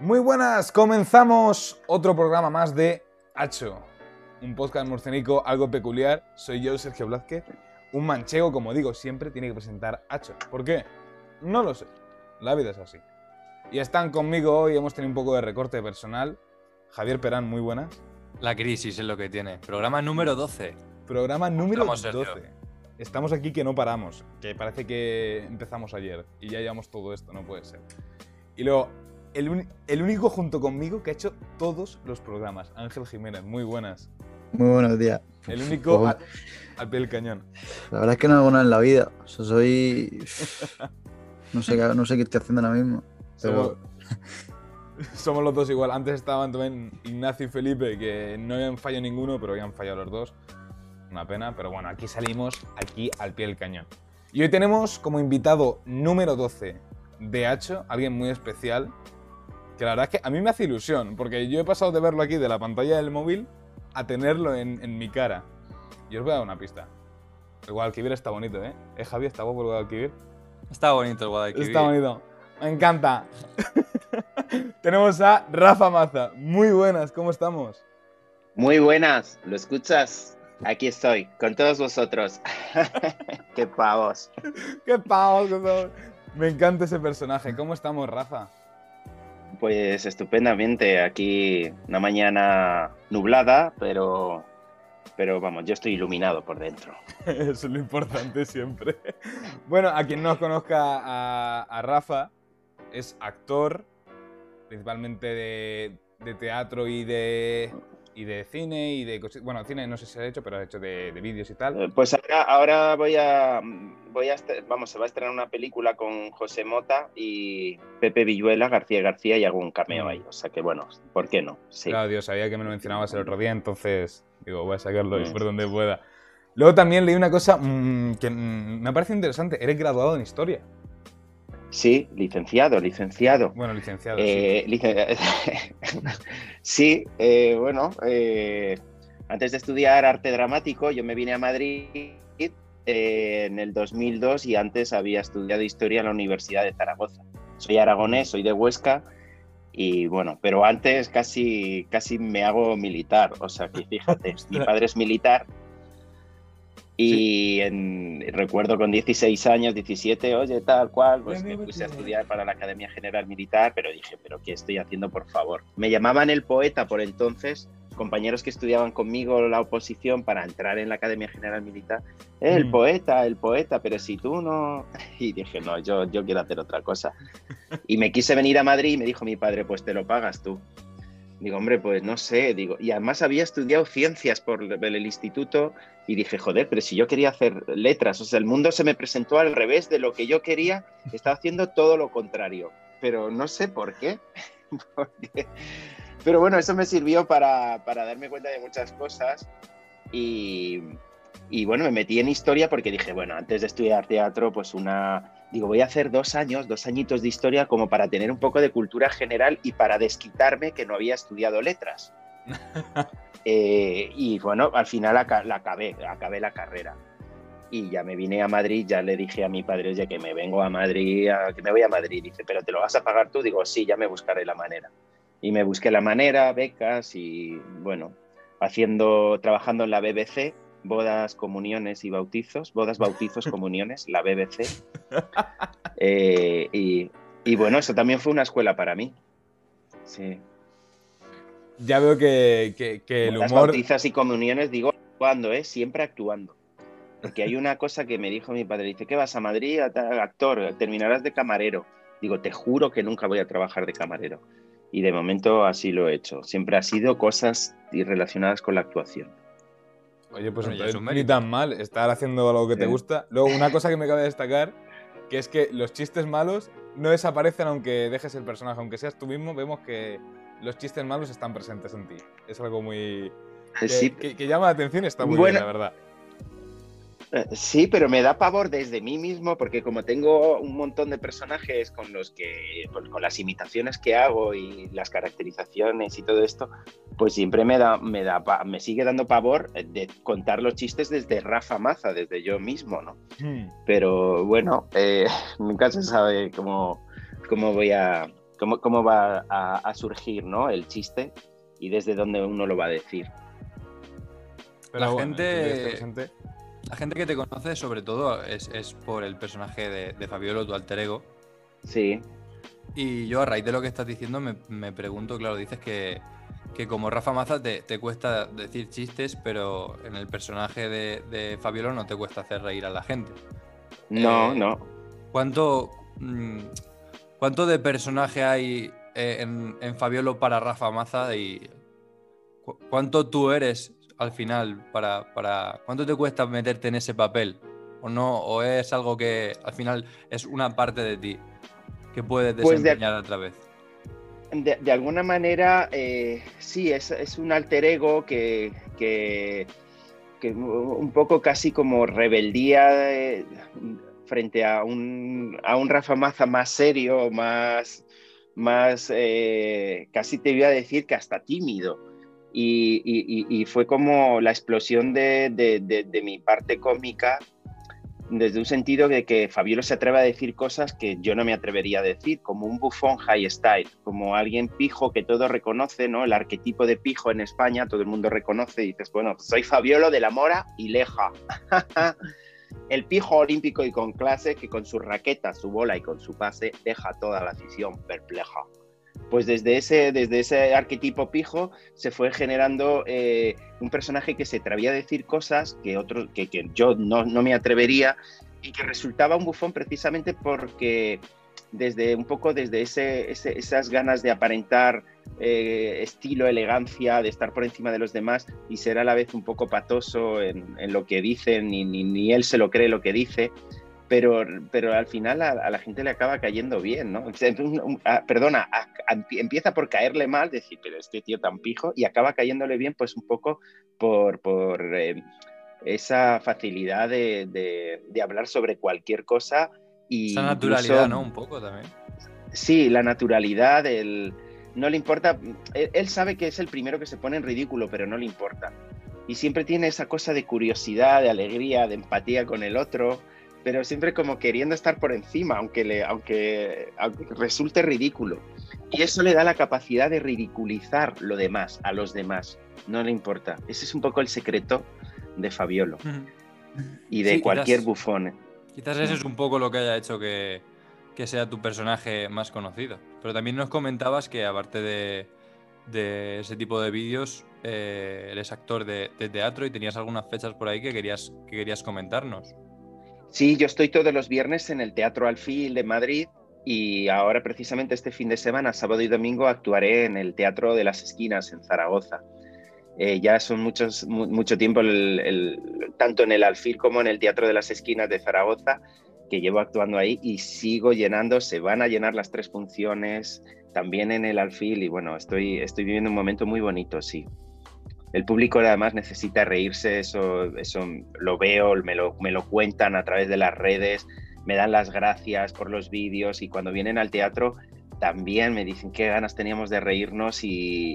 Muy buenas, comenzamos otro programa más de Hacho, un podcast murcianico algo peculiar. Soy yo, Sergio Blázquez, un manchego, como digo, siempre tiene que presentar Hacho. ¿Por qué? No lo sé, la vida es así. Y están conmigo hoy, hemos tenido un poco de recorte personal. Javier Perán, muy buenas. La crisis es lo que tiene. Programa número 12. Programa número Estamos, Sergio. 12. Estamos aquí que no paramos, que parece que empezamos ayer y ya llevamos todo esto, no puede ser. Y luego, el, único junto conmigo que ha hecho todos los programas, Ángel Jiménez, muy buenas. Muy buenos días. El único al, al pie del cañón. La verdad es que no hago nada en la vida. O sea, soy. No sé, qué- no sé qué estoy haciendo ahora mismo. Somos, somos los dos igual. Antes estaban también Ignacio y Felipe, que no habían fallado ninguno, pero habían fallado los dos. Una pena, pero bueno, aquí salimos, aquí al pie del cañón. Y hoy tenemos como invitado número 12 de Hacho, alguien muy especial, que la verdad es que a mí me hace ilusión, porque yo he pasado de verlo aquí de la pantalla del móvil a tenerlo en, en mi cara. Y os voy a dar una pista. El Guadalquivir está bonito, ¿eh? ¿Eh, Javi? ¿Está guapo el Guadalquivir? Está bonito el Guadalquivir. Está bonito. Me encanta. Tenemos a Rafa Maza. Muy buenas, ¿cómo estamos? Muy buenas, ¿lo escuchas? Aquí estoy, con todos vosotros. Qué pavos. ¡Qué pavos! Me encanta ese personaje. ¿Cómo estamos, Rafa? Pues estupendamente, aquí una mañana nublada, pero, pero vamos, yo estoy iluminado por dentro. Eso es lo importante siempre. Bueno, a quien no conozca a, Rafa, es actor, principalmente de, de teatro y de, y de cine y de Bueno, cine no sé si ha hecho, pero ha hecho de, de vídeos y tal. Eh, Pues ahora, ahora voy a, voy a, vamos, se va a estrenar una película con José Mota y Pepe Villuela, García García y hago un cameo ahí. O sea que bueno, ¿por qué no? Sí. Claro, Dios, sabía que me lo mencionabas el otro día, entonces digo, voy a sacarlo ahí Mm. por donde pueda. Luego también leí una cosa mm, que mm, me parece interesante. Eres graduado en historia. Sí, licenciado, licenciado. Bueno, licenciado. Eh, licen- sí, eh, bueno, eh, antes de estudiar arte dramático, yo me vine a Madrid eh, en el 2002 y antes había estudiado historia en la Universidad de Zaragoza. Soy aragonés, soy de Huesca y bueno, pero antes casi, casi me hago militar, o sea que fíjate, mi padre es militar. Y en- recuerdo con 16 años, 17, oye, tal cual, pues me puse a estudiar para la Academia General Militar, pero dije, ¿pero qué estoy haciendo, por favor? Me llamaban el poeta por entonces, compañeros que estudiaban conmigo la oposición para entrar en la Academia General Militar. "Eh, el Mm. poeta, el poeta, pero si tú no... Y dije, no, yo, yo quiero hacer otra cosa. Y me quise venir a Madrid y me dijo mi padre, pues te lo pagas tú. Digo, hombre, pues no sé, digo, y además había estudiado ciencias por el instituto y dije, joder, pero si yo quería hacer letras, o sea, el mundo se me presentó al revés de lo que yo quería, estaba haciendo todo lo contrario, pero no sé por qué. Pero bueno, eso me sirvió para, para darme cuenta de muchas cosas y, y bueno, me metí en historia porque dije, bueno, antes de estudiar teatro, pues una, digo, voy a hacer dos años, dos añitos de historia como para tener un poco de cultura general y para desquitarme que no había estudiado letras. Eh, y bueno, al final aca- la acabé, acabé la carrera. Y ya me vine a Madrid, ya le dije a mi padre, oye, que me vengo a Madrid, a- que me voy a Madrid. Dice, ¿pero te lo vas a pagar tú? Digo, sí, ya me buscaré la manera. Y me busqué la manera, becas y bueno, haciendo, trabajando en la BBC, bodas, comuniones y bautizos, bodas, bautizos, comuniones, la BBC. Eh, y, y bueno, eso también fue una escuela para mí. Sí. Ya veo que, que- que el Las humor. bautizas y comuniones, digo, actuando, ¿eh? Siempre actuando. Porque hay una cosa que me dijo mi padre, dice, ¿qué vas a Madrid? Actor, terminarás de camarero. Digo, te juro que nunca voy a trabajar de camarero. Y de momento así lo he hecho. Siempre ha sido cosas y relacionadas con la actuación. Oye, pues Bueno, entonces un ni tan mal estar haciendo algo que te gusta. Luego, una cosa que me cabe destacar, que es que los chistes malos no desaparecen aunque dejes el personaje. Aunque seas tú mismo, vemos que los chistes malos están presentes en ti. Es algo muy... que, Sí, que- que llama la atención y está muy Bueno. bien, la verdad. Eh, Sí, pero me da pavor desde mí mismo porque como tengo un montón de personajes con los que, con, con las imitaciones que hago y las caracterizaciones y todo esto, pues siempre me da, me da, me sigue dando pavor de contar los chistes desde Rafa Maza, desde yo mismo, ¿no? Hmm. Pero bueno, eh, nunca se sabe cómo, cómo voy a, cómo, cómo va a, a surgir ¿no? el chiste y desde dónde uno lo va a decir. La bueno, gente- La gente que te conoce, sobre todo, es, es por el personaje de, de Fabiolo, tu alter ego. Sí, Y yo, a raíz de lo que estás diciendo, me, me pregunto, claro, dices que, que como Rafa Maza te, te cuesta decir chistes, pero en el personaje de, de Fabiolo no te cuesta hacer reír a la gente. no, Eh, no. ¿Cuánto, mm, ¿Cuánto de personaje hay eh, en, en Fabiolo para Rafa Maza y cu- cuánto tú eres al final para, para cuánto te cuesta meterte en ese papel o no o es algo que al final es una parte de ti que puedes Pues de- desempeñar otra vez. De, de alguna manera, eh, sí, es, es un alter ego que, que, que un poco casi como rebeldía eh, frente a un, a un Rafa Maza más serio, más, más eh, casi te iba a decir que hasta tímido. Y, y- y- fue como la explosión de, de- de- de mi parte cómica desde un sentido de que Fabiola se atreve a decir cosas que yo no me atrevería a decir, como un bufón high style, como alguien pijo que todo reconoce, ¿no? El arquetipo de pijo en España, todo el mundo reconoce y dices, bueno, soy Fabiolo de la Mora y Leja. el pijo olímpico y con clase que con su raqueta, su bola y con su pase deja toda la afición perpleja. Pues desde ese, desde ese arquetipo pijo se fue generando eh, un personaje que se atrevía a decir cosas que, otro, que, que yo no, no me atrevería y que resultaba un bufón precisamente porque desde un poco desde ese, esas ganas de aparentar eh, estilo, elegancia, de estar por encima de los demás y ser a la vez un poco patoso en, en lo que dice, ni, ni, ni él se lo cree lo que dice, pero, pero al final a, a la gente le acaba cayendo bien, ¿no? Un- a- perdona, a- empieza por caerle mal, decir, pero este tío tan pijo, y acaba cayéndole bien pues un poco por... por eh, esa facilidad de, de- de hablar sobre cualquier cosa y Esa incluso- naturalidad, ¿no? Un poco también. Sí, la naturalidad, el... no le importa, él, él sabe que es el primero que se pone en ridículo, pero no le importa. Y siempre tiene esa cosa de curiosidad, de alegría, de empatía con el otro, pero siempre como queriendo estar por encima, aunque, le, aunque, aunque resulte ridículo. Y eso le da la capacidad de ridiculizar lo demás, a los demás. No le importa. Ese es un poco el secreto de Fabiolo y de Sí, cualquier quizás- bufón. Quizás ese es un poco lo que haya hecho que, que sea tu personaje más conocido. Pero también nos comentabas que aparte de, de ese tipo de vídeos, eh, eres actor de, teatro y tenías algunas fechas por ahí que querías, que querías comentarnos. Sí, yo estoy todos los viernes en el Teatro Alfil de Madrid y ahora precisamente este fin de semana, sábado y domingo, actuaré en el Teatro de las Esquinas en Zaragoza. Eh, ya son muchos, mu- mucho tiempo, tanto en el Alfil como en el Teatro de las Esquinas de Zaragoza, que llevo actuando ahí y sigo llenando, se van a llenar las tres funciones, también en el Alfil y bueno, estoy, estoy viviendo un momento muy bonito, sí. El público además necesita reírse, eso, eso lo veo, me lo, me lo cuentan a través de las redes, me dan las gracias por los vídeos y cuando vienen al teatro también me dicen qué ganas teníamos de reírnos y,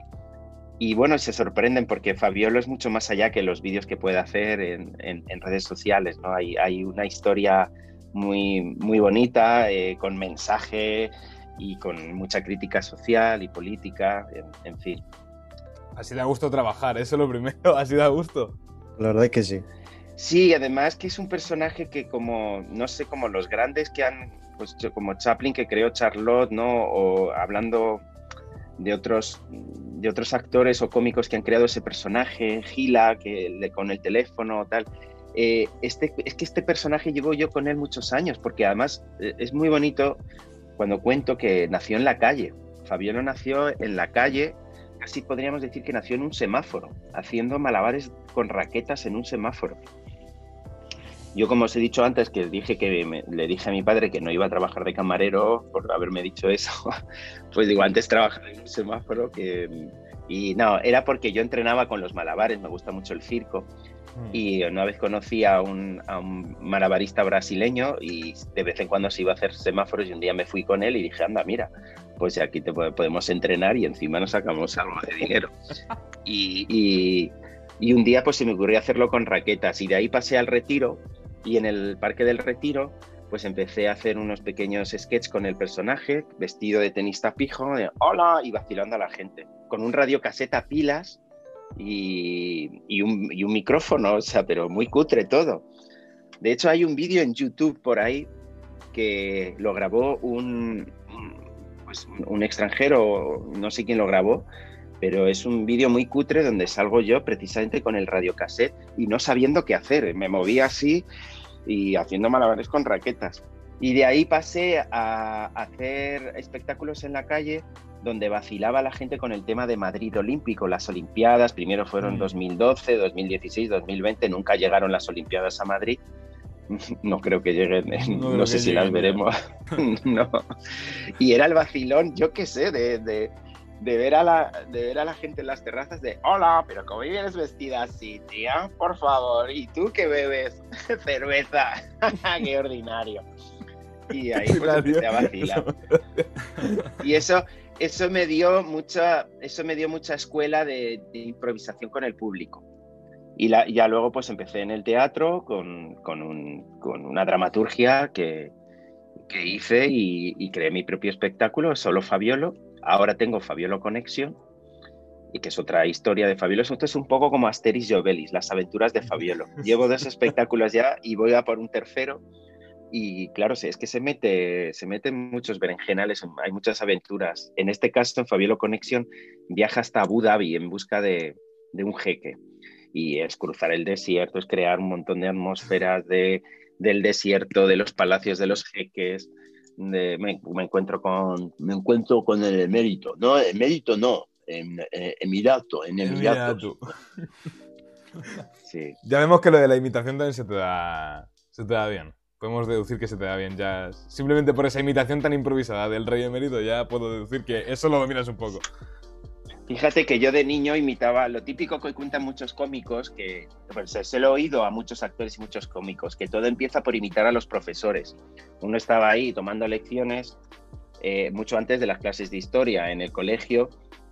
y bueno, se sorprenden porque Fabiolo es mucho más allá que los vídeos que puede hacer en, en- en redes sociales, ¿no? Hay, hay una historia muy, muy bonita, eh, con mensaje y con mucha crítica social y política, en, en fin. Así da gusto trabajar, eso es lo primero, así da gusto. La verdad es que sí. Sí, además que es un personaje que como, no sé, como los grandes que han, pues como Chaplin que creó Charlotte, ¿no? O hablando de otros, de otros actores o cómicos que han creado ese personaje, Gila, que le- con el teléfono, tal. Eh, este, es que este personaje llevo yo con él muchos años, porque además eh, es muy bonito cuando cuento que nació en la calle. Fabiano nació en la calle, casi podríamos decir que nació en un semáforo, haciendo malabares con raquetas en un semáforo. Yo, como os he dicho antes, que dije que le dije a mi padre que no iba a trabajar de camarero por haberme dicho eso, pues digo, antes trabajaba en un semáforo. Y no, era porque yo entrenaba con los malabares, me gusta mucho el circo, y una vez conocí a un, a un malabarista brasileño y de vez en cuando se iba a hacer semáforos y un día me fui con él y dije, anda, mira, pues aquí te po- podemos entrenar y encima nos sacamos algo de dinero. Y, y- y un día pues se me ocurrió hacerlo con raquetas y de ahí pasé al retiro y en el Parque del Retiro pues empecé a hacer unos pequeños sketches con el personaje, vestido de tenista pijo, de hola, y vacilando a la gente, con un radiocaseta pilas y, un, micrófono, o sea, pero muy cutre todo. De hecho, hay un vídeo en YouTube por ahí que lo grabó un, pues, un extranjero, no sé quién lo grabó, pero es un vídeo muy cutre donde salgo yo precisamente con el radiocassette y no sabiendo qué hacer. Me movía así y haciendo malabares con raquetas. Y de ahí pasé a hacer espectáculos en la calle donde vacilaba la gente con el tema de Madrid Olímpico, las Olimpiadas, primero fueron 2012, 2016, 2020, nunca llegaron las Olimpiadas a Madrid, no creo que lleguen, no, sé si las veremos, no. Y era el vacilón, yo qué sé, de, de, de, ver a la, de ver a la gente en las terrazas de, hola, pero ¿cómo vienes vestida así, tía? Por favor, ¿y tú qué bebes? Cerveza, qué ordinario. Y ahí pues empecé a vacilar. Y eso, eso me dio mucha, eso me dio mucha escuela de, de improvisación con el público. Y la, ya luego pues empecé en el teatro con, con, un, con una dramaturgia que, que hice y, y, creé mi propio espectáculo, solo Fabiolo. Ahora tengo Fabiolo Conexión, y que es otra historia de Fabiolo. Esto es un poco como Asterix y Obelix, las aventuras de Fabiolo. Llevo dos espectáculos ya y voy a por un tercero. Y claro, es que se mete, se meten muchos berenjenales, hay muchas aventuras. En este caso, en Fabiolo Conexión, viaja hasta Abu Dhabi en busca de, de un jeque y es cruzar el desierto, es crear un montón de atmósferas de, del desierto, de los palacios de los jeques. De, me, me, encuentro con me encuentro con el emérito, no, emérito no, en, eh, emirato, en emirato. sí. Ya vemos que lo de la imitación también se te da, se te da bien. Podemos deducir que se te da bien ya. Simplemente por esa imitación tan improvisada del rey emérito ya puedo deducir que eso lo dominas un poco. Fíjate que yo de niño imitaba lo típico que cuentan muchos cómicos, que pues, se lo he oído a muchos actores y muchos cómicos, que todo empieza por imitar a los profesores. Uno estaba ahí tomando lecciones eh, mucho antes de las clases de historia en el colegio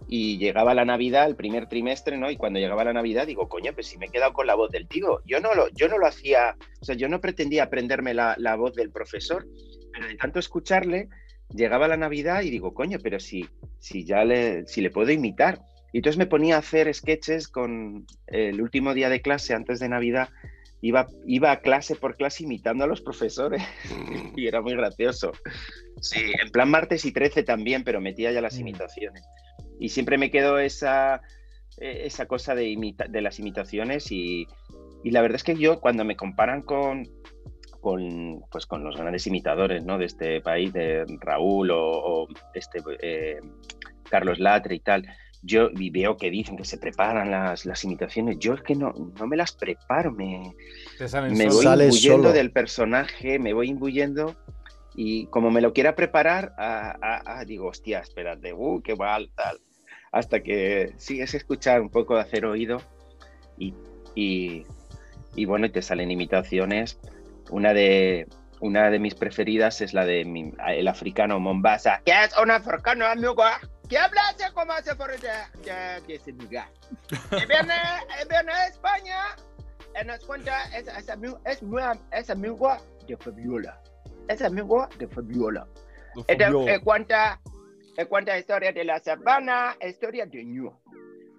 y llegaba la Navidad, el primer trimestre, ¿no? Y cuando llegaba la Navidad digo, coño, pues si me he quedado con la voz del tío. Yo no lo, yo no lo hacía, o sea, yo no pretendía aprenderme la, la voz del profesor, pero de tanto escucharle llegaba la Navidad y digo, coño, pero si, si ya le, si le puedo imitar. Y entonces me ponía a hacer sketches con el último día de clase antes de Navidad. Iba, iba a clase por clase imitando a los profesores y era muy gracioso. Sí, en plan martes y 13 también, pero metía ya las mm. imitaciones. Y siempre me quedó esa, e, esa cosa de, imita de las imitaciones y, y la verdad es que yo cuando me comparan con, con, pues, con los grandes imitadores ¿no? de este país, de Raúl o, o este, eh, Carlos Latre y tal. Yo veo que dicen que se preparan las, las imitaciones. Yo es que no, no me las preparo, me, me voy imbuyendo del personaje, me voy imbuyendo y como me lo quiera preparar, digo, hostia, espérate, uh, qué mal, tal. Hasta que sigues a escuchar un poco de hacer oído y, y, y bueno, y te salen imitaciones una de, una de mis preferidas es la de mi, el africano Mombasa. ¿Qué es un africano, amigo? ¿Qué habla como se ¿Qué es el lugar? viene, viene a España y nos cuenta, es, es, es, es amigo de Fabiola. Es amigo de Fabiola. Entonces, cuenta, cuenta historia de la sabana, historia de Ñu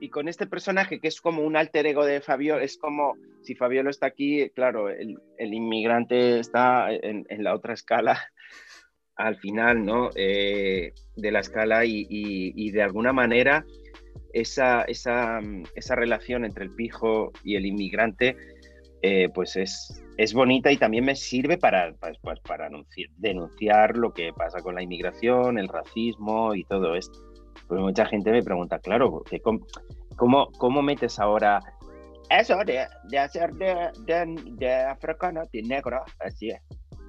y con este personaje que es como un alter ego de Fabio, es como si Fabiolo está aquí, claro, el, el inmigrante está en, en, la otra escala al final, ¿no? Eh, de la escala y, y, y, de alguna manera esa, esa, esa, relación entre el pijo y el inmigrante, eh, pues es, es bonita y también me sirve para, pues, pues para anunciar, denunciar lo que pasa con la inmigración, el racismo y todo esto. Pues mucha gente me pregunta, claro, ¿cómo, cómo metes ahora eso de, de hacer de, de, de, africano, de negro? Así es.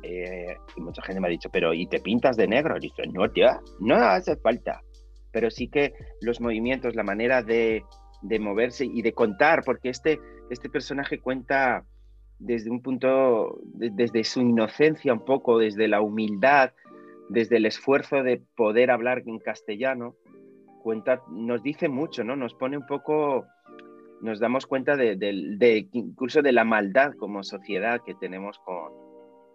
Eh, y mucha gente me ha dicho, pero ¿y te pintas de negro? Y dice, no, tía, no hace falta. Pero sí que los movimientos, la manera de, de moverse y de contar, porque este, este personaje cuenta desde un punto, de, desde su inocencia un poco, desde la humildad, desde el esfuerzo de poder hablar en castellano, cuenta, nos dice mucho, ¿no? Nos pone un poco, nos damos cuenta de, de, de incluso de la maldad como sociedad que tenemos con,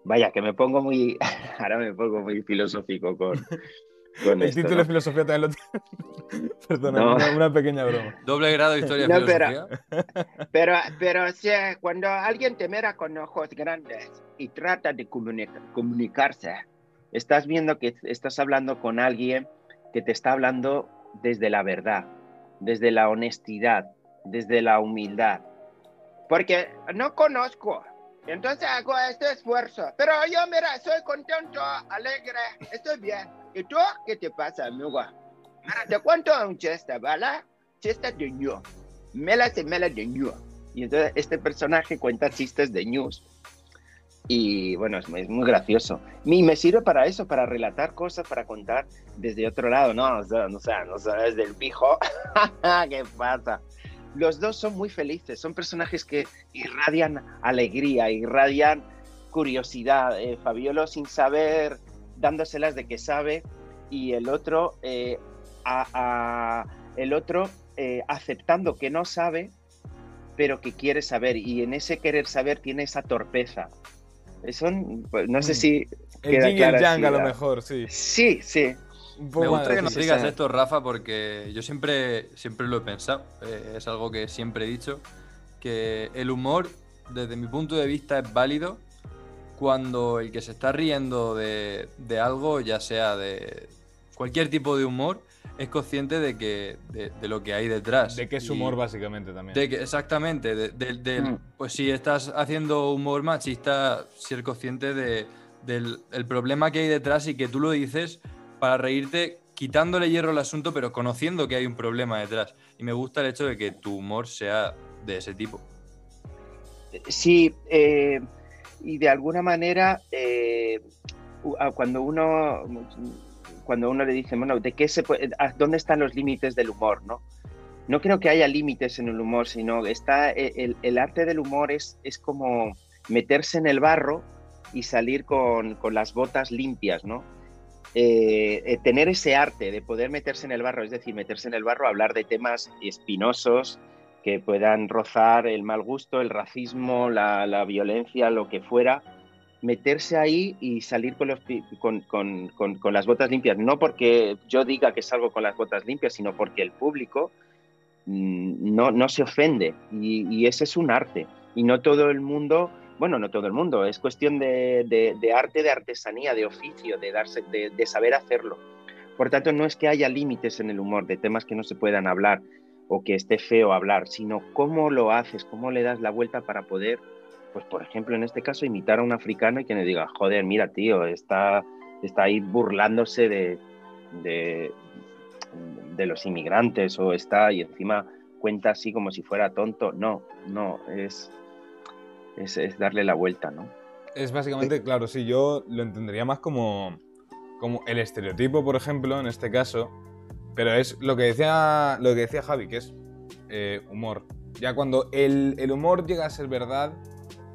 Vaya, que me pongo muy. Ahora me pongo muy filosófico con. con El esto, título ¿no? de filosofía también lo tiene. Perdona, No. una, una pequeña broma. Doble grado de historia No, y pero- filosofía. Pero, pero sí, cuando alguien te mira con ojos grandes y trata de comunica- comunicarse, estás viendo que estás hablando con alguien que te está hablando desde la verdad, desde la honestidad, desde la humildad. Porque no conozco, entonces hago este esfuerzo. Pero yo, mira, soy contento, alegre, estoy bien. ¿Y tú qué te pasa, amigo? Mira, te cuento un chiste, ¿vale? Chiste de ñu. Mela se mela de ñu. Y entonces este personaje cuenta chistes de ñus. Y bueno, es muy, es muy gracioso. Y me sirve para eso, para relatar cosas, para contar desde otro lado. No, o sea, no, no sé, desde el pijo. ¿Qué pasa? Los dos son muy felices, son personajes que irradian alegría, irradian curiosidad. Eh, Fabiolo sin saber, dándoselas de que sabe, y el otro, eh, a- a- el otro eh, aceptando que no sabe, pero que quiere saber. Y en ese querer saber tiene esa torpeza. Son, pues, no sé Mm. si El queda Jing y el Yang a lo la- mejor, sí. Sí, sí. Me gusta que nos sí, digas sí. esto, Rafa, porque yo siempre, siempre lo he pensado. Eh, es algo que siempre he dicho. Que el humor, desde mi punto de vista, es válido cuando el que se está riendo de, de algo, ya sea de cualquier tipo de humor, es consciente de, que, de, de lo que hay detrás. De que es Y- humor, básicamente, también. de que, exactamente, de- de- del- Mm. pues si estás haciendo humor machista, ser consciente de- del el problema que hay detrás y que tú lo dices para reírte, quitándole hierro al asunto, pero conociendo que hay un problema detrás. Y me gusta el hecho de que tu humor sea de ese tipo. Sí, eh, y de alguna manera, eh, cuando uno cuando uno le dice, bueno, ¿de qué se puede, a- dónde están los límites del humor, no? No creo que haya límites en el humor, sino está eh, el, arte del humor es, es como meterse en el barro y salir con, con las botas limpias, ¿no? Eh, eh, tener ese arte de poder meterse en el barro, es decir, meterse en el barro, hablar de temas espinosos, que puedan rozar el mal gusto, el racismo, la, violencia, lo que fuera, meterse ahí y salir con, las botas limpias. No porque yo diga que salgo con las botas limpias, sino porque el público mm, no, se ofende. Y, y ese es un arte. Y no todo el mundo, bueno, no todo el mundo, es cuestión de, arte, de artesanía, de oficio, de, de saber hacerlo. Por tanto, no es que haya límites en el humor de temas que no se puedan hablar o que esté feo hablar, sino cómo lo haces, cómo le das la vuelta para poder, pues por ejemplo, en este caso, imitar a un africano y que me diga, joder, mira, tío, está, está ahí burlándose de, de, de los inmigrantes o está y encima cuenta así como si fuera tonto. No, no, es, es, es darle la vuelta, ¿no? Es básicamente, claro, sí, yo lo entendería más como, como el estereotipo, por ejemplo, en este caso, pero es lo que decía, lo que decía Javi, que es eh, humor. Ya cuando el, el humor llega a ser verdad,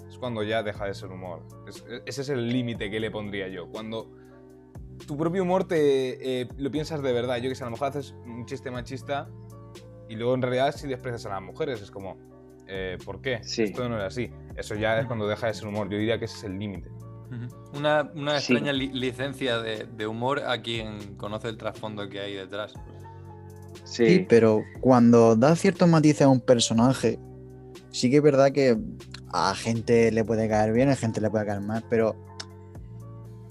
es cuando ya deja de ser humor. Es- ese es el límite que le pondría yo. Cuando tu propio humor te eh, lo piensas de verdad. Yo que sé, a lo mejor haces un chiste machista y luego en realidad si desprecias a las mujeres, es como, eh, ¿por qué? Sí. Esto no era así. Eso ya es cuando deja de ser humor. Yo diría que ese es el límite. Una, una Sí. extraña li- licencia de, de humor a quien conoce el trasfondo que hay detrás. Sí, Sí, pero cuando da ciertos matices a un personaje, sí que es verdad que a gente le puede caer bien, a gente le puede caer mal, pero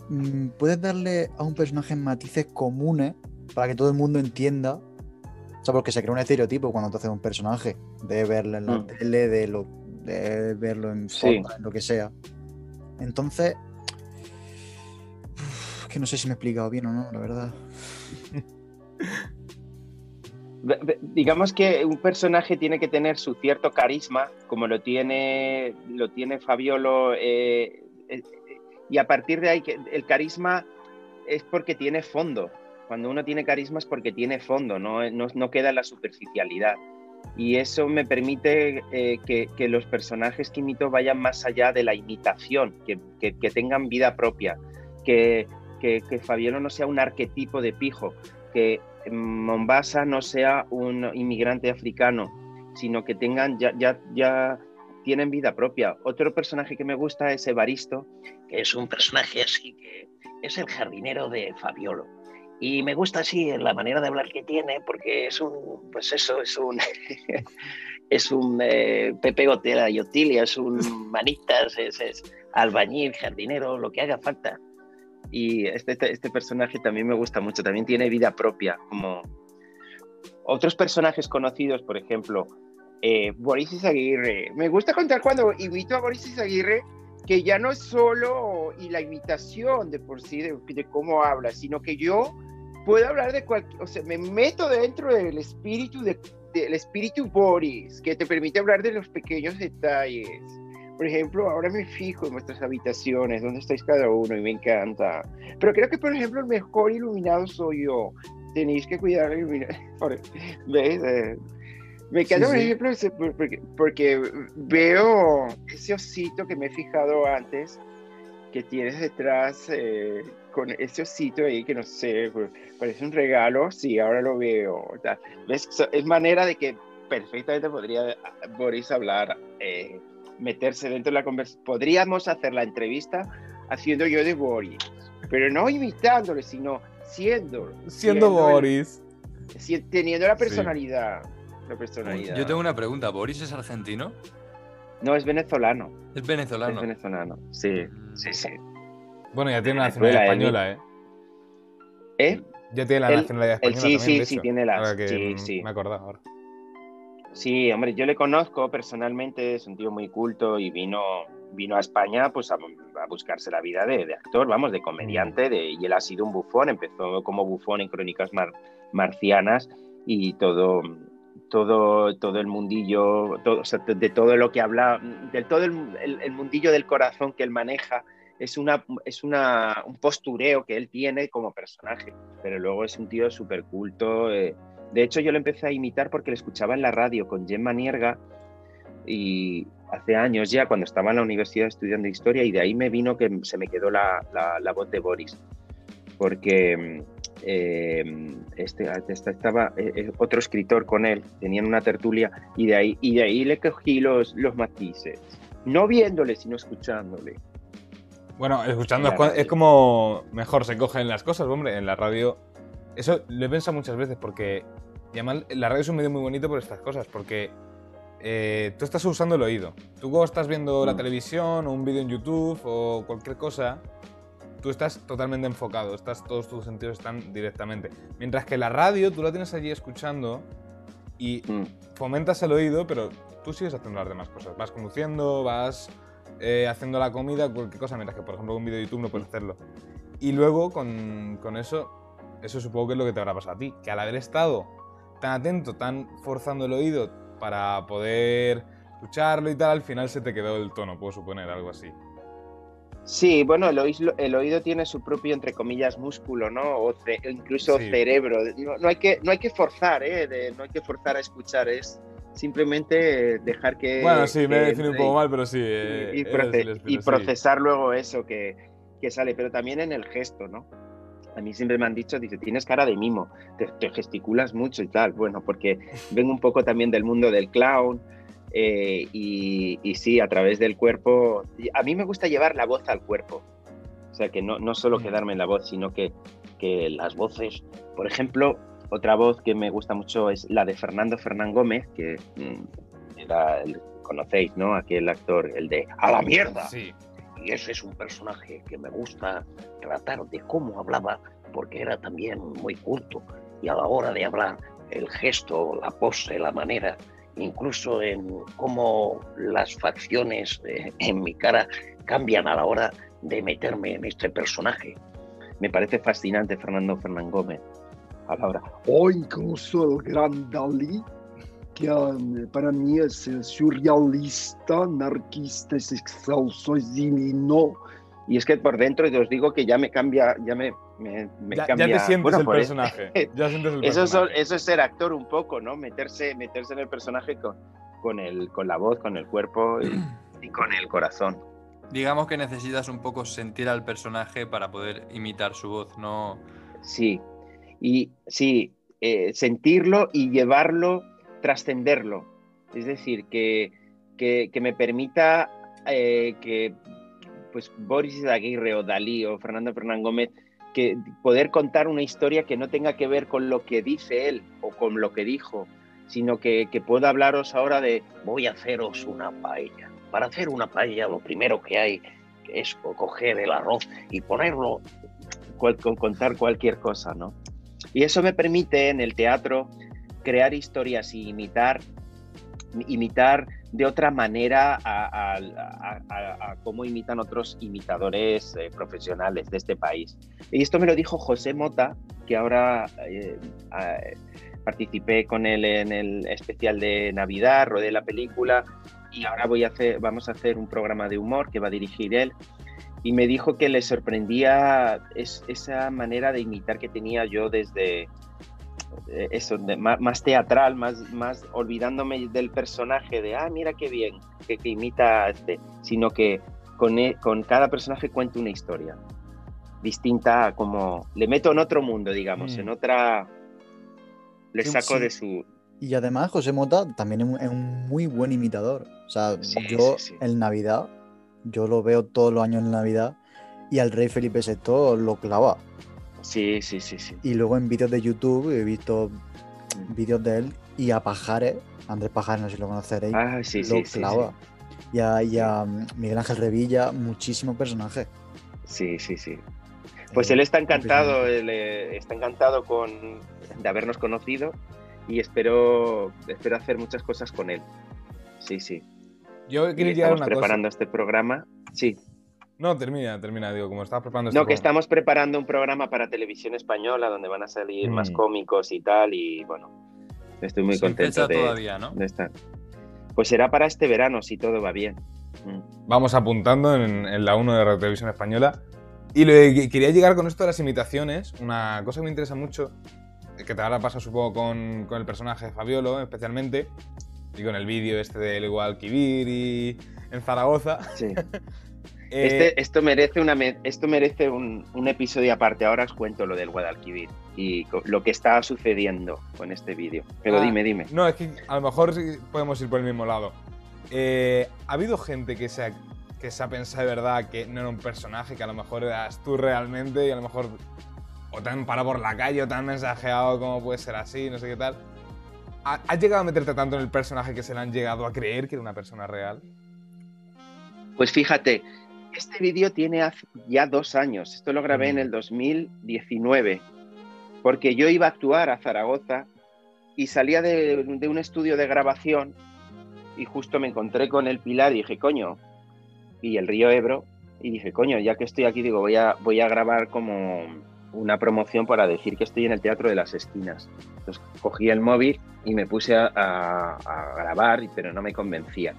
mm, puedes darle a un personaje matices comunes para que todo el mundo entienda. O sea, porque se crea un estereotipo cuando tú haces un personaje, de verlo en la Mm. tele, de, lo, de verlo en Sí. fotos, en lo que sea. Entonces, es no sé si me he explicado bien o no, la verdad. Ve- ve- digamos que un personaje tiene que tener su cierto carisma, como lo tiene, lo tiene Fabiolo, eh, eh, y a partir de ahí el carisma es porque tiene fondo. Cuando uno tiene carisma es porque tiene fondo, no, no, no queda en la superficialidad. Y eso me permite eh, que, que los personajes que imito vayan más allá de la imitación, que, que- que tengan vida propia, que, que, que Fabiolo no sea un arquetipo de pijo, que Mombasa no sea un inmigrante africano, sino que tengan ya, tienen vida propia. Otro personaje que me gusta es Evaristo, que es un personaje así que es el jardinero de Fabiolo. Y me gusta así la manera de hablar que tiene, porque es un, pues eso, es un, es un eh, Pepe Gotera y Otilia, es un manitas, es, albañil, jardinero, lo que haga falta. Y este, este personaje también me gusta mucho, también tiene vida propia, como otros personajes conocidos, por ejemplo, eh, Boris Izaguirre. Me gusta contar cuando invito a Boris Izaguirre que ya no es solo y la imitación de por sí de, de cómo habla, sino que yo puedo hablar de cualquier, o sea, me meto dentro del espíritu de, del espíritu Boris, que te permite hablar de los pequeños detalles. Por ejemplo, ahora me fijo en vuestras habitaciones, dónde estáis cada uno y me encanta. Pero creo que, por ejemplo, el mejor iluminado soy yo. Tenéis que cuidar el iluminado. ¿Ves? Eh, me encanta, sí, por ejemplo, porque, porque, veo ese osito que me he fijado antes, que tienes detrás, eh, con ese osito ahí que no sé, pues, parece un regalo, sí, ahora lo veo. ¿Ves? Es manera de que perfectamente podría Boris hablar, eh, meterse dentro de la conversación. Podríamos hacer la entrevista haciendo yo de Boris, pero no imitándole, sino siendo. Siendo, siendo Boris. El, teniendo la personalidad. Sí la personalidad. Yo tengo una pregunta. ¿Boris es argentino? No, es venezolano. Es venezolano. Es venezolano, sí, sí, sí. Bueno, ya tiene la nacionalidad española, ¿eh? ¿Eh? Ya tiene la nacionalidad española. sí, también, sí, sí, tiene la. sí, sí. Me acordaba ahora. Sí, hombre, yo le conozco personalmente, es un tío muy culto y vino, vino a España pues a, buscarse la vida de, de, actor, vamos, de comediante, y él ha sido un bufón, empezó como bufón en Crónicas Mar, Marcianas y todo, todo, todo el mundillo, de todo lo que habla, de todo el, mundillo del corazón que él maneja, es, una, es una, un postureo que él tiene como personaje, pero luego es un tío súper culto. Eh. De hecho, yo lo empecé a imitar porque lo escuchaba en la radio con Gemma Nierga y hace años ya, cuando estaba en la universidad estudiando historia, y de ahí me vino que se me quedó la, la, la voz de Boris, porque eh, este, este, estaba eh, otro escritor con él, tenían una tertulia y de ahí, y de ahí le cogí los, los matices, no viéndole, sino escuchándole. Bueno, escuchando es, es, como mejor se cogen las cosas, hombre, en la radio. Eso lo he pensado muchas veces porque además, la radio es un medio muy bonito por estas cosas, porque eh, tú estás usando el oído. Tú cuando estás viendo mm. la televisión o un vídeo en YouTube o cualquier cosa, tú estás totalmente enfocado, estás, todos tus sentidos están directamente. Mientras que la radio, tú la tienes allí escuchando y mm. fomentas el oído, pero tú sigues haciendo las demás cosas. Vas conduciendo, vas eh, haciendo la comida, cualquier cosa, mientras que, por ejemplo, un vídeo de YouTube no puedes hacerlo. Y luego, con, con, eso, eso supongo que es lo que te habrá pasado a ti, que al haber estado tan atento, tan forzando el oído para poder escucharlo y tal, al final se te quedó el tono, puedo suponer, algo así. Sí, bueno, el oído, el oído, tiene su propio, entre comillas, músculo, ¿no? O ce incluso sí. cerebro. No, no, hay que, no hay que forzar, ¿eh? De, no hay que forzar a escuchar, es simplemente dejar que... Bueno, sí, que, me defino un poco mal, pero sí. Eh, y, estilo, y procesar sí. luego eso que, que, sale, pero también en el gesto, ¿no? A mí siempre me han dicho, dice, tienes cara de mimo, te, te gesticulas mucho y tal. Bueno, porque vengo un poco también del mundo del clown, eh, y, y, sí, a través del cuerpo. A mí me gusta llevar la voz al cuerpo. O sea, que no, no solo quedarme en la voz, sino que, que, las voces. Por ejemplo, otra voz que me gusta mucho es la de Fernando Fernán Gómez, que mm, era, el, conocéis, ¿no? Aquel actor, el de ¡A la mierda! Sí. Y ese es un personaje que me gusta tratar de cómo hablaba, porque era también muy culto. Y a la hora de hablar, el gesto, la pose, la manera, incluso en cómo las facciones eh, en mi cara cambian a la hora de meterme en este personaje. Me parece fascinante Fernando Fernán Gómez a la hora. O incluso el gran Dalí, que para mí es surrealista, anarquista, es excelso, es divino. Y es que por dentro os digo que ya me cambia, ya me, me, me ya, cambia. Ya te sientes bueno, el personaje. ya sientes el eso, personaje. Es, eso es ser actor un poco, ¿no? Meterse, meterse en el personaje con, con, el, con la voz, con el cuerpo y, y, con el corazón. Digamos que necesitas un poco sentir al personaje para poder imitar su voz, ¿no? Sí, y sí, eh, sentirlo y llevarlo, trascenderlo. Es decir, que que, que me permita eh, que pues Boris Aguirre o Dalí o Fernando Fernán Gómez que poder contar una historia que no tenga que ver con lo que dice él o con lo que dijo, sino que, que pueda hablaros ahora de Voy a haceros una paella. Para hacer una paella lo primero que hay es coger el arroz y ponerlo cual- con contar cualquier cosa, ¿no? Y eso me permite en el teatro crear historias y imitar, imitar de otra manera a, a- a- a- cómo imitan otros imitadores eh, profesionales de este país. Y esto me lo dijo José Mota, que ahora eh, a- participé con él en el especial de Navidad, rodé la película y ahora voy a hacer, vamos a hacer un programa de humor que va a dirigir él y me dijo que le sorprendía es- esa manera de imitar que tenía yo desde eso, de- más, más teatral, más, más olvidándome del personaje de, ah, mira qué bien, que, que imita a este, sino que con, e- con cada personaje cuento una historia distinta, como le meto en otro mundo, digamos, Mm. en otra... Le Sí, saco sí. de su... Y además José Mota también es un, es un muy buen imitador. O sea, Sí, yo sí, sí. en Navidad, yo lo veo todos los años en Navidad y al rey Felipe VI lo clava. Sí, sí, sí, sí. Y luego en vídeos de YouTube he visto Mm. vídeos de él y a Pajares, Andrés Pajares, no sé si lo conoceréis, Ah, sí, lo sí, sí, clava. Y, a, y a, Miguel Ángel Revilla, muchísimos personajes. sí, sí, sí. Pues Eh, él está encantado, él, eh, está encantado con, de habernos conocido y espero, espero hacer muchas cosas con él. Sí, sí. Yo Y quería a estamos una preparando cosa. este programa. Sí. No, termina, termina, digo, como estás preparando este No, que programa. estamos preparando un programa para televisión española donde van a salir más Mm. cómicos y tal y bueno, estoy muy Sin contento de, todavía, ¿no? de estar. Pues será para este verano si todo va bien. Mm. Vamos apuntando en, en la 1 de Radio Televisión Española. Y que quería llegar con esto de las imitaciones, una cosa que me interesa mucho, que te ahora pasa supongo con, con el personaje de Fabiolo especialmente, y con el vídeo este del Guadalquivir en Zaragoza. Sí. Eh, Este- esto merece, una, esto merece un, un episodio aparte. Ahora os cuento lo del Guadalquivir y lo que está sucediendo con este vídeo. Pero Ah, dime, dime. No, es que a lo mejor podemos ir por el mismo lado. Eh, ¿Ha habido gente que se, ha, que se ha pensado de verdad que no era un personaje, que a lo mejor eras tú realmente y a lo mejor o te han parado por la calle o te han mensajeado cómo puede ser así, no sé qué tal? ¿Ha- ¿Has llegado a meterte tanto en el personaje que se le han llegado a creer que era una persona real? Pues fíjate, este vídeo tiene ya dos años. Esto lo grabé en el 2019. Porque yo iba a actuar a Zaragoza y salía de, de un estudio de grabación y justo me encontré con el Pilar y dije, coño, y el río Ebro, y dije, coño, ya que estoy aquí, digo, voy a, voy a grabar como una promoción para decir que estoy en el Teatro de las Esquinas. Entonces cogí el móvil y me puse a, a- a grabar, pero no me convencía.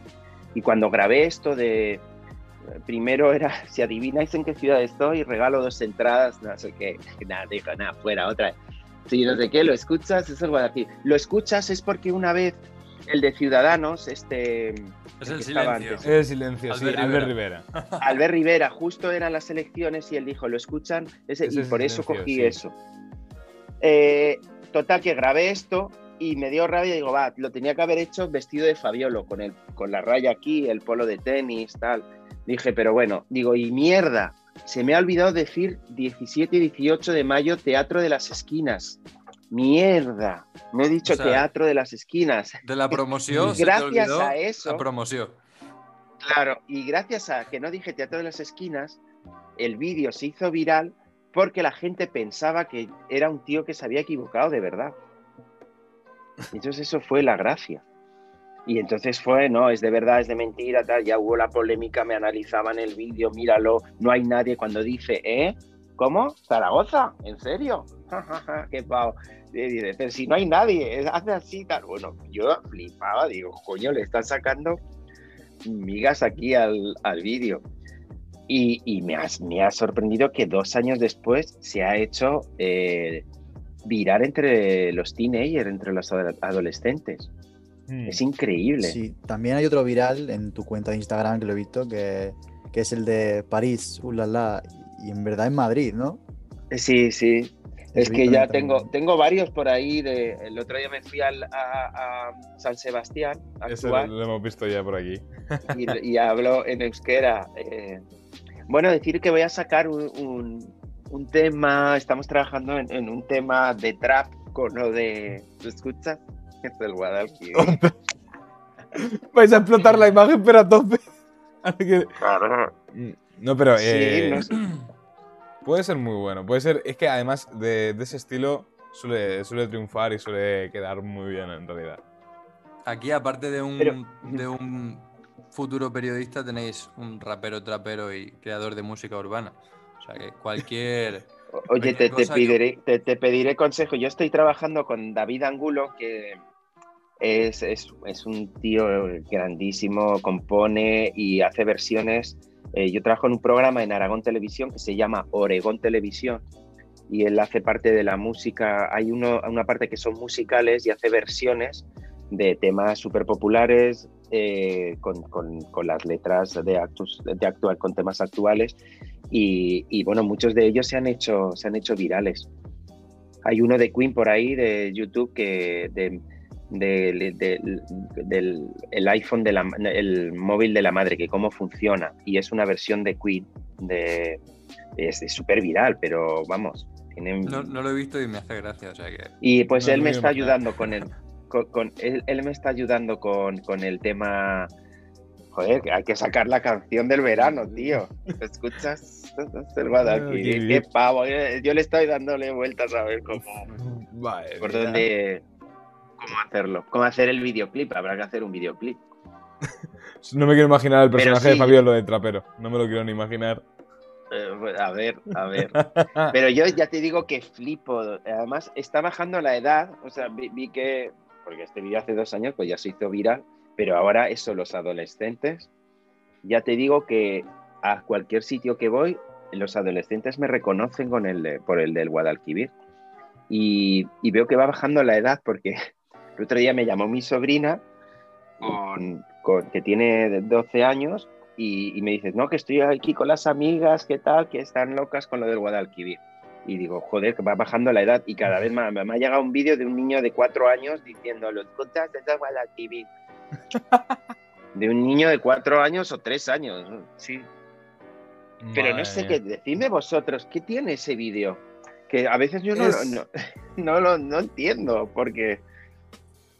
Y cuando grabé esto de, primero era, si adivináis en qué ciudad estoy, regalo dos entradas, no sé qué, nada, dijo, nada, fuera, otra. Sí, no sé qué, lo escuchas, es el Guadalquivir. Lo escuchas es porque una vez el de Ciudadanos, este... Es el silencio. antes. El silencio, sí, Albert Albert Rivera. Albert Rivera, justo eran las elecciones y él dijo, lo escuchan, ese- Ese y es por eso cogí sí. eso. Eh, total, que grabé esto y me dio rabia, digo, va, lo tenía que haber hecho vestido de Fabiolo, con, el, con la raya aquí, el polo de tenis, tal. Dije, pero bueno, digo, y mierda, se me ha olvidado decir 17 y 18 de mayo, Teatro de las Esquinas. Mierda, no he dicho O sea, Teatro de las Esquinas. De la promoción, Y se te gracias a eso- La promoción. Claro, y gracias a que no dije Teatro de las Esquinas, el vídeo se hizo viral porque la gente pensaba que era un tío que se había equivocado de verdad. Entonces eso fue la gracia. Y entonces fue, no, es de verdad, es de mentira, tal. Ya hubo la polémica, me analizaban el vídeo, míralo, no hay nadie cuando dice, ¿eh? ¿Cómo? ¿Zaragoza? ¿En serio? ¡Qué pavo! Pero si no hay nadie, hace así, tal. Bueno, yo flipaba, digo, coño, le están sacando migas aquí al, al vídeo. Y, y me, has- me ha sorprendido que dos años después se ha hecho eh, viral entre los teenagers, entre los ado- adolescentes. Mm. Es increíble. Sí, también hay otro viral en tu cuenta de Instagram que lo he visto, que, que es el de París, ulala, y en verdad en Madrid, ¿no? Sí, sí. Es que ya también. tengo, tengo varios por ahí. De, el otro día me fui al- a, a San Sebastián a Eso actuar lo hemos visto ya por aquí. y, y hablo en euskera. eh. bueno, decir que voy a sacar un, un- un tema, estamos trabajando en, en un tema de trap con lo de... ¿Lo escuchas? Es el Guadalquivir. Vais a explotar la imagen, pero a tope. Claro. No, pero Sí, eh, no sé. puede ser muy bueno. Puede ser. Es que además de, de ese estilo suele, suele triunfar y suele quedar muy bien en realidad. Aquí, aparte de un, Pero- de un futuro periodista, tenéis un rapero, trapero y creador de música urbana. O sea que cualquier. Oye, que- te, te pediré consejo. Yo estoy trabajando con David Angulo, que es, es- un tío grandísimo, compone y hace versiones. Eh, yo trabajo en un programa en Aragón Televisión que se llama Oregón Televisión y él hace parte de la música. Hay uno, una parte que son musicales y hace versiones de temas súper populares eh, con, con- con las letras de, actus, de actual, con temas actuales y, bueno, muchos de ellos se han hecho, se han hecho virales. Hay uno de Queen por ahí de YouTube que de- de- del el iPhone de la, el móvil de la madre que cómo funciona y es una versión de Queen de es súper viral pero vamos tiene No, no lo he visto y me hace gracia. O sea que. y pues No él me está con el con, con- él, él me está ayudando con, con el tema joder hay que sacar la canción del verano tío escuchas Es el Guadalquivir, qué pavo yo, le estoy dándole vueltas a ver cómo Vale, por mira. dónde cómo hacerlo cómo hacer el videoclip habrá que hacer un videoclip No me quiero imaginar el personaje sí. de Fabio lo de trapero. No me lo quiero ni imaginar. Eh, a ver a ver Pero yo ya te digo que flipo. Además, está bajando la edad. O sea, vi, vi que. Porque este vídeo hace dos años, pues ya se hizo viral. Pero ahora eso, los adolescentes. Ya te digo que a cualquier sitio que voy, los adolescentes me reconocen con el de- por el del Guadalquivir. Y, y veo que va bajando la edad porque el otro día me llamó mi sobrina, con, con- que tiene 12 años, y, y me dice, no, que estoy aquí con las amigas, ¿qué tal? Que están locas con lo del Guadalquivir. Y digo, joder, que va bajando la edad. Y cada vez más, me ha llegado un vídeo de un niño de cuatro años diciendo, los contas de Guadalquivir. de un niño de cuatro años o tres años. ¿no? Sí. Pero no sé mía. qué, decidme vosotros, ¿qué tiene ese vídeo? Que a veces yo no, Es- no, no lo no entiendo, porque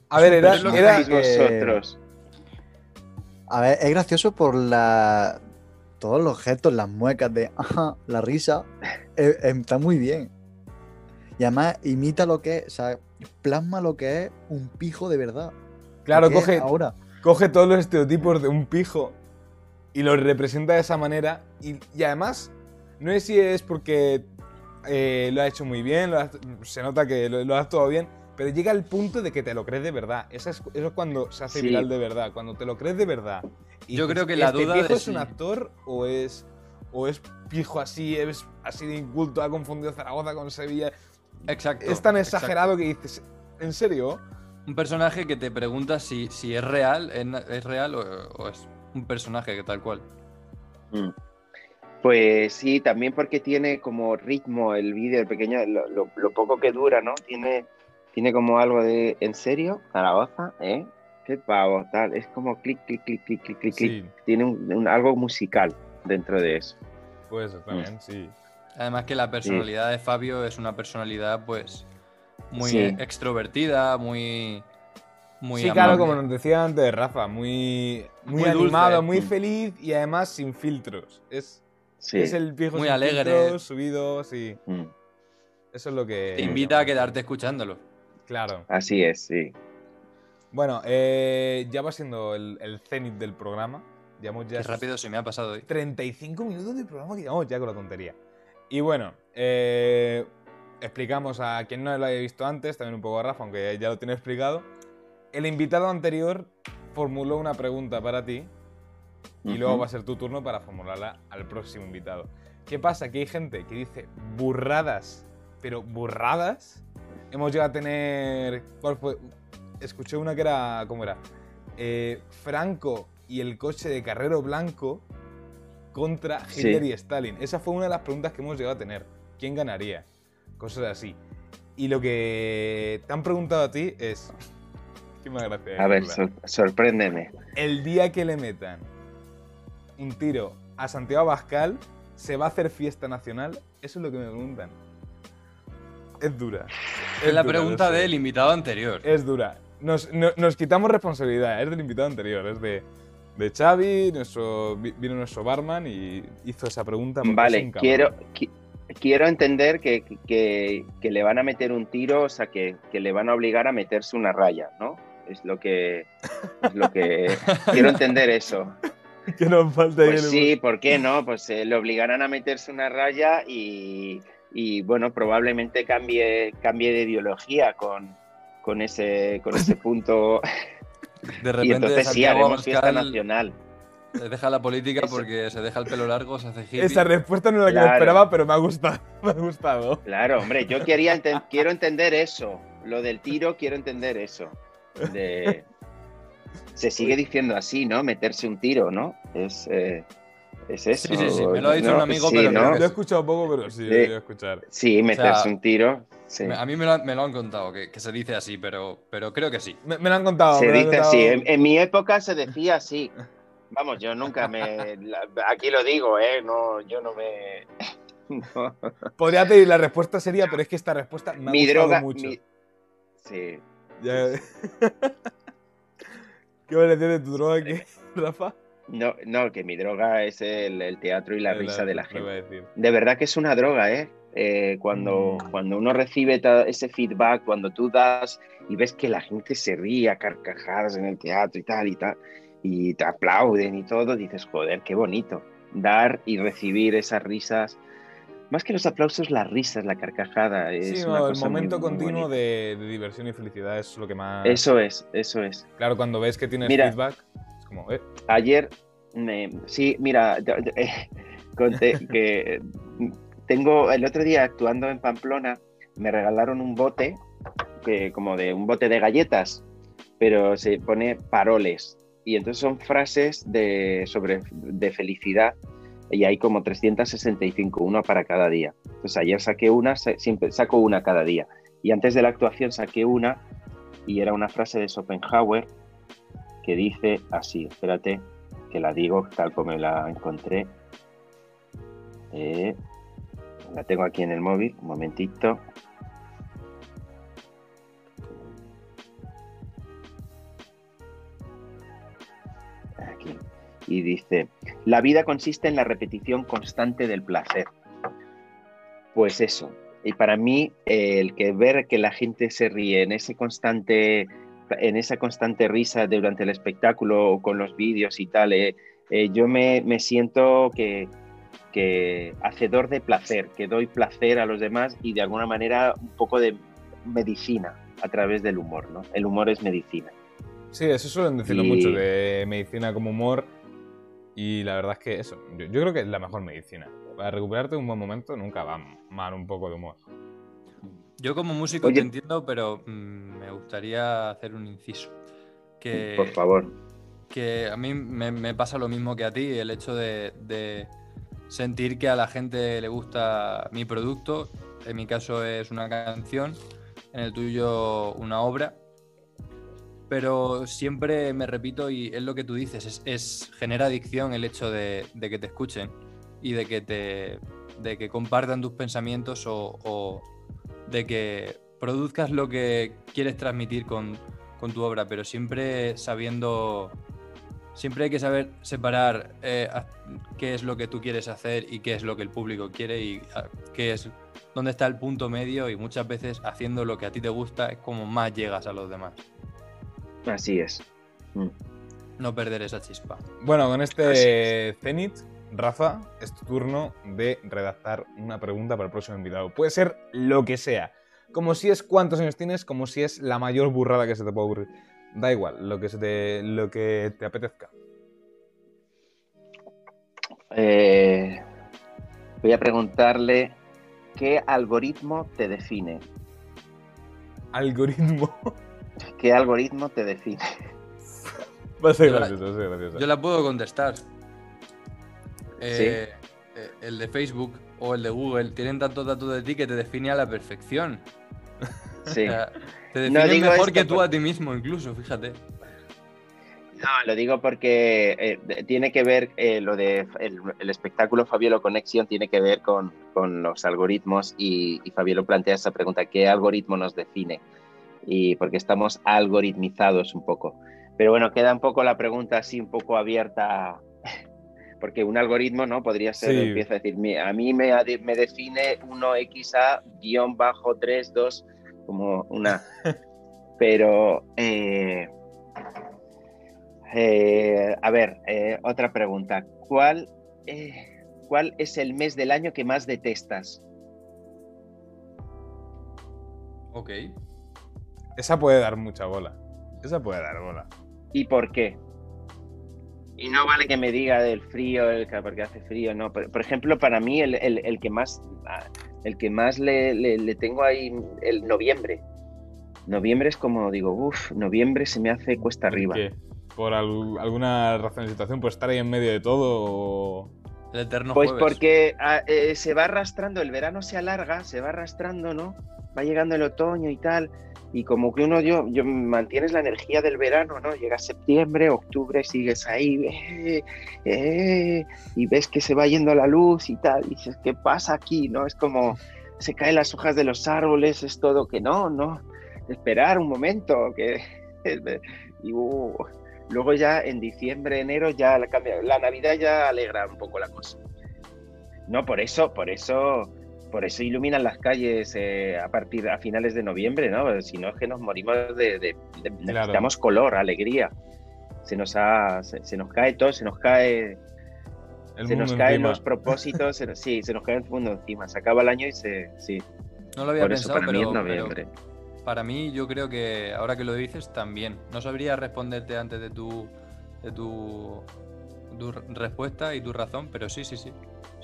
A ver, era. lo que era- hacéis vosotros. A ver, es gracioso por la. Todos los gestos, las muecas de ajá, la risa. eh, eh, está muy bien. Y además imita lo que es, o sea, plasma lo que es un pijo de verdad. claro, que coge, Ahora. coge todos los estereotipos de un pijo y los representa de esa manera. Y, y además, no sé si es porque eh, lo ha hecho muy bien, lo ha- se nota que lo, lo ha actuado bien, pero llega al punto de que te lo crees de verdad. Eso es, eso es cuando se hace Sí. viral de verdad, cuando te lo crees de verdad. Y Yo dices, creo que la ¿este duda de es un actor o es, o es pijo así, es así de inculto, ha confundido Zaragoza con Sevilla? Exacto. Es tan exacto. exagerado que dices, ¿en serio? Un personaje que te pregunta si, si es real, es, real o, o es un personaje que tal cual. Mm. Pues sí, también porque tiene como ritmo el vídeo, el pequeño, lo, lo- lo poco que dura, ¿no? Tiene, tiene como algo de, ¿en serio? Zaragoza, ¿eh? Qué pavo, tal. Es como clic, clic, clic, clic, clic, clic, clic. Tiene un- un- algo musical dentro de eso. puede ser también, sí. Además que la personalidad de Fabio es una personalidad pues muy Sí. extrovertida, muy... Muy sí, claro, como nos decía antes Rafa, muy, muy, Muy dulce. animado, muy Mm. feliz y además sin filtros. Es, Sí. es el viejo Muy sin alegre. filtros, subido, sí. Mm. Eso es lo que... Te invita a quedarte escuchándolo. Claro. Así es, sí. Bueno, eh, ya va siendo el, el cenit del programa. Llevamos ya Qué rápido se me ha pasado hoy. 35 minutos de programa que llevamos ya con la tontería. Y bueno, eh, explicamos a quien no lo haya visto antes, también un poco a Rafa, aunque ya lo tiene explicado. El invitado anterior formuló una pregunta para ti y luego va a ser tu turno para formularla al próximo invitado. ¿Qué pasa? Que hay gente que dice burradas, pero burradas. Hemos llegado a tener... ¿cuál fue? Escuché una que era... ¿Cómo era? Eh, Franco y el coche de Carrero Blanco contra Sí. Hitler y Stalin. Esa fue una de las preguntas que hemos llegado a tener. ¿Quién ganaría? cosas así. Y lo que te han preguntado a ti es... Qué más gracia. A ver, sor- sorpréndeme. El día que le metan un tiro a Santiago Abascal, ¿se va a hacer fiesta nacional? Eso es lo que me preguntan. Es dura. Es la dura, pregunta del invitado anterior. Es dura. Nos, no- nos quitamos responsabilidad, es del invitado anterior, es de, de Xavi, nuestro, vino nuestro barman y hizo esa pregunta. Vale, quiero, qui- quiero entender que, que- que le van a meter un tiro, o sea, que, que le van a obligar a meterse una raya, ¿no? Es lo que. Es lo que quiero entender eso. Que nos falta Pues el- sí, ¿por qué no? Pues eh, le obligarán a meterse una raya y, y, bueno, probablemente cambie, cambie de ideología con, con, ese, con ese punto. De y repente entonces sí, haremos fiesta nacional. deja la política Eso. porque se deja el pelo largo, se hace hippie. Esa respuesta no es la que me Claro. esperaba, pero me ha gustado. Me ha gustado. Claro, hombre, yo quería quiero entender eso. Lo del tiro, quiero entender eso. De- Se sigue diciendo así, ¿no? Meterse un tiro, ¿no? Es, eh, es eso. Sí, sí, sí, me lo ha dicho ¿no? un amigo, Sí, pero ¿no? Lo he escuchado poco, pero sí, lo a escuchar. Sí, meterse sea, un tiro. sí. A mí me lo, han- me lo han contado, que, que se dice así, pero, pero creo que sí. Me, me lo han contado. Se dice contado. así. En, en mi época se decía así. Vamos, yo nunca me. la- aquí lo digo, ¿eh? No, yo no me. no. Podría pedir la respuesta seria, pero es que esta respuesta me ha Mi gustado droga. mucho. mi- Sí. Ya- ¿Qué decías de tu droga aquí, Rafa? No, no, que mi droga es el, el teatro y la risa de la gente. De verdad que es una droga, ¿eh? Eh, cuando, Mm. cuando uno recibe ese feedback, cuando tú das y ves que la gente se ríe a carcajadas en el teatro y tal y tal, y te aplauden y todo, dices, joder, qué bonito. Dar y recibir esas risas. Más que los aplausos, las risas, la carcajada. Es Sí, una el cosa momento muy continuo de, de diversión y felicidad es lo que más. Eso es, eso es. Claro, cuando ves que tienes Mira. feedback, eh, Ayer, me- sí, mira, eh, conté que tengo el otro día actuando en Pamplona, me regalaron un bote, que, como de un bote de galletas, pero se pone paroles. Y entonces son frases de, sobre, de felicidad y hay como 365, uno para cada día. Entonces ayer saqué una, siempre saco una cada día. Y antes de la actuación saqué una y era una frase de Schopenhauer dice así, espérate, que la digo tal como la encontré. Eh, la tengo aquí en el móvil, un momentito. Y dice, la vida consiste en la repetición constante del placer. Pues eso. Y para mí, el que ver que la gente se ríe en ese constante en esa constante risa durante el espectáculo o con los vídeos y tal, eh, eh, yo me, me siento que, que hacedor de placer, que doy placer a los demás y de alguna manera un poco de medicina a través del humor, ¿no? El humor es medicina. sí, eso suelen decirlo Y- mucho de medicina como humor. Y la verdad es que eso, yo, yo creo que es la mejor medicina. Para recuperarte un buen momento nunca va mal un poco de humor. Yo como músico Oye. te entiendo, pero mm, me gustaría hacer un inciso. Que, Por favor. que a mí me, me pasa lo mismo que a ti, el hecho de, de sentir que a la gente le gusta mi producto, en mi caso es una canción, en el tuyo una obra, pero siempre me repito y es lo que tú dices, es, es- genera adicción el hecho de, de que te escuchen y de que te de que compartan tus pensamientos o, o de que produzcas lo que quieres transmitir con, con tu obra, pero siempre sabiendo, siempre hay que saber separar eh, qué es lo que tú quieres hacer y qué es lo que el público quiere y a- qué es dónde está el punto medio y muchas veces haciendo lo que a ti te gusta es como más llegas a los demás. Así es. Mm. No perder esa chispa. Bueno, con este Zenith, Rafa, es tu turno de redactar una pregunta para el próximo invitado. Puede ser lo que sea. Como si es cuántos años tienes, como si es la mayor burrada que se te puede ocurrir. Da igual, lo que, se te, lo que te apetezca. Eh, voy a preguntarle qué algoritmo te define. Algoritmo. ¿Qué algoritmo te define? Va a ser gracioso, va a ser gracioso. Yo la puedo contestar. Eh, eh, el de Facebook, o el de Google tienen tantos datos de ti que te define a la perfección. Sí. O sea, te No define digo mejor esto que tú a ti mismo, incluso, fíjate. No, lo digo porque eh, tiene que ver eh, lo de el, el espectáculo Fabiolo Connection tiene que ver con, con los algoritmos y, y Fabiolo plantea esa pregunta, ¿qué algoritmo nos define? Y porque estamos algoritmizados un poco. Pero bueno, queda un poco la pregunta así un poco abierta, porque un algoritmo no podría ser, Sí. empieza a decir, "Mi- a mí me, me define 1xa-32 como una... Pero... eh, eh, a ver, eh, otra pregunta. ¿Cuál, ¿Cuál es el mes del año que más detestas? Ok. Esa puede dar mucha bola. Esa puede dar bola. ¿Y por qué? Y no vale que me diga del frío, el que- porque hace frío, no. Por, por ejemplo, para mí el, el- el que más, ah, el que más le, le- le tengo ahí, el noviembre. Noviembre es como, digo, uff, noviembre se me hace cuesta arriba. ¿Qué? ¿Por al- alguna razón de situación? ¿Por estar ahí en medio de todo? o- El eterno Pues jueves. porque ah, eh, se va arrastrando, el verano se alarga, se va arrastrando, ¿no? Va llegando el otoño y tal, y como que uno, yo, yo mantienes la energía del verano, ¿no? Llega septiembre, octubre, sigues ahí, eh, eh, y ves que se va yendo la luz y tal, dices, ¿qué pasa aquí? ¿No? Es como, se caen las hojas de los árboles, es todo que no, no, esperar un momento, que... y, uh, luego ya en diciembre, enero ya la la Navidad ya alegra un poco la cosa. No, por eso, por eso, por eso iluminan las calles eh, a partir a finales de noviembre, ¿no? Si no es que nos morimos de, de- de- necesitamos color, alegría. Se nos ha, se, se nos cae todo, se nos cae, El se nos caen encima. los propósitos, se sí, se nos cae el mundo encima. Se acaba el año y se, sí. No lo había Por eso pensado, para mí pero, noviembre. para mí yo creo que ahora que lo dices también. No sabría responderte antes de tu de tu, tu re- respuesta y tu razón, pero sí, sí, sí.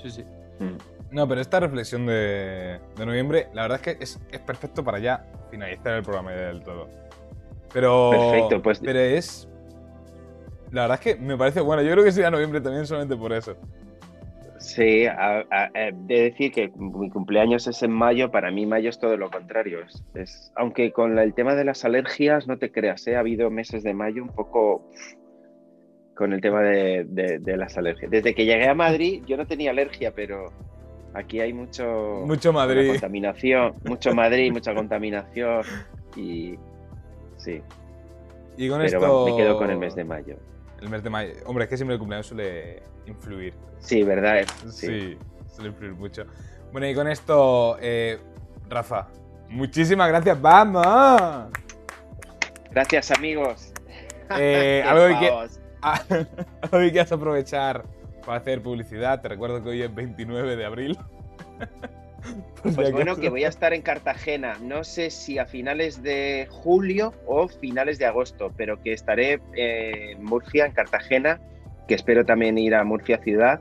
Sí, sí. Mm. No, pero esta reflexión de, de noviembre, la verdad es que es, es perfecto para ya finalizar el programa del todo. Pero. Perfecto, pues- Pero es. La verdad es que me parece bueno. Yo creo que sería noviembre también solamente por eso. Sí, a- a- eh, de decir que mi cumpleaños es en mayo, para mí mayo es todo lo contrario. Es, es- aunque con la- el tema de las alergias, no te creas, ¿eh? ha habido meses de mayo un poco con el tema de, de- de las alergias. Desde que llegué a Madrid, yo no tenía alergia, pero aquí hay mucho, Mucho Madrid. contaminación, mucho Madrid, mucha contaminación y sí. Y con Pero esto. vamos, me quedo con el mes de mayo. El mes de mayo. Hombre, es que siempre el cumpleaños suele influir. Sí, ¿verdad? Sí, Sí. suele influir mucho. Bueno, y con esto, eh, Rafa, muchísimas gracias. ¡Vamos! Gracias, amigos. Eh, algo que. Ah, Hoy quieras aprovechar para hacer publicidad. Te recuerdo que hoy es 29 de abril. Si Pues bueno, que voy a estar en Cartagena. No sé si a finales de julio o finales de agosto, pero que estaré eh, en Murcia, en Cartagena, que espero también ir a Murcia ciudad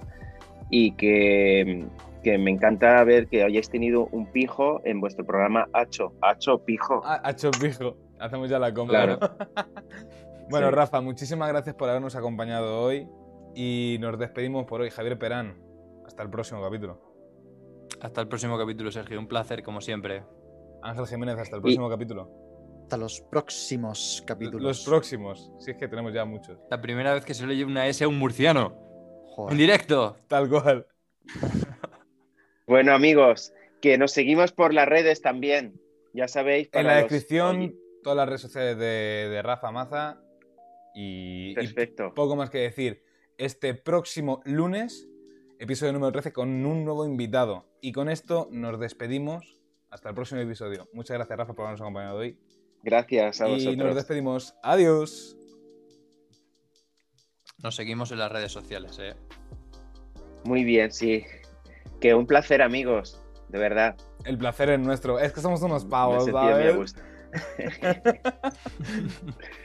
y que, que me encanta ver que hayáis tenido un pijo en vuestro programa Hacho. Hacho, pijo. Ah, Hacho pijo. Hacemos ya la compra. Claro. ¿no? bueno, Sí. Rafa, muchísimas gracias por habernos acompañado hoy. Y nos despedimos por hoy. Javier Perán. Hasta el próximo capítulo. Hasta el próximo capítulo, Sergio. Un placer, como siempre. Ángel Jiménez, hasta el próximo capítulo. Hasta los próximos capítulos. Los próximos. Si es que tenemos ya muchos. La primera vez que se le una S a un murciano. Joder. En directo. Tal cual. Bueno, amigos, que nos seguimos por las redes también. Ya sabéis. En para la los- descripción, Oye, todas las redes sociales de, de Rafa Maza. Y, y Perfecto. poco más que decir. Este próximo lunes, episodio número 13, con un nuevo invitado. Y con esto nos despedimos. Hasta el próximo episodio. Muchas gracias, Rafa, por habernos acompañado hoy. Gracias a Y nos vosotros. despedimos. Adiós. Nos seguimos en las redes sociales, ¿eh? Muy bien, sí. Que un placer, amigos. De verdad. El placer es nuestro. Es que somos unos Me pavos, sentido muy a ¿sabes? gusto.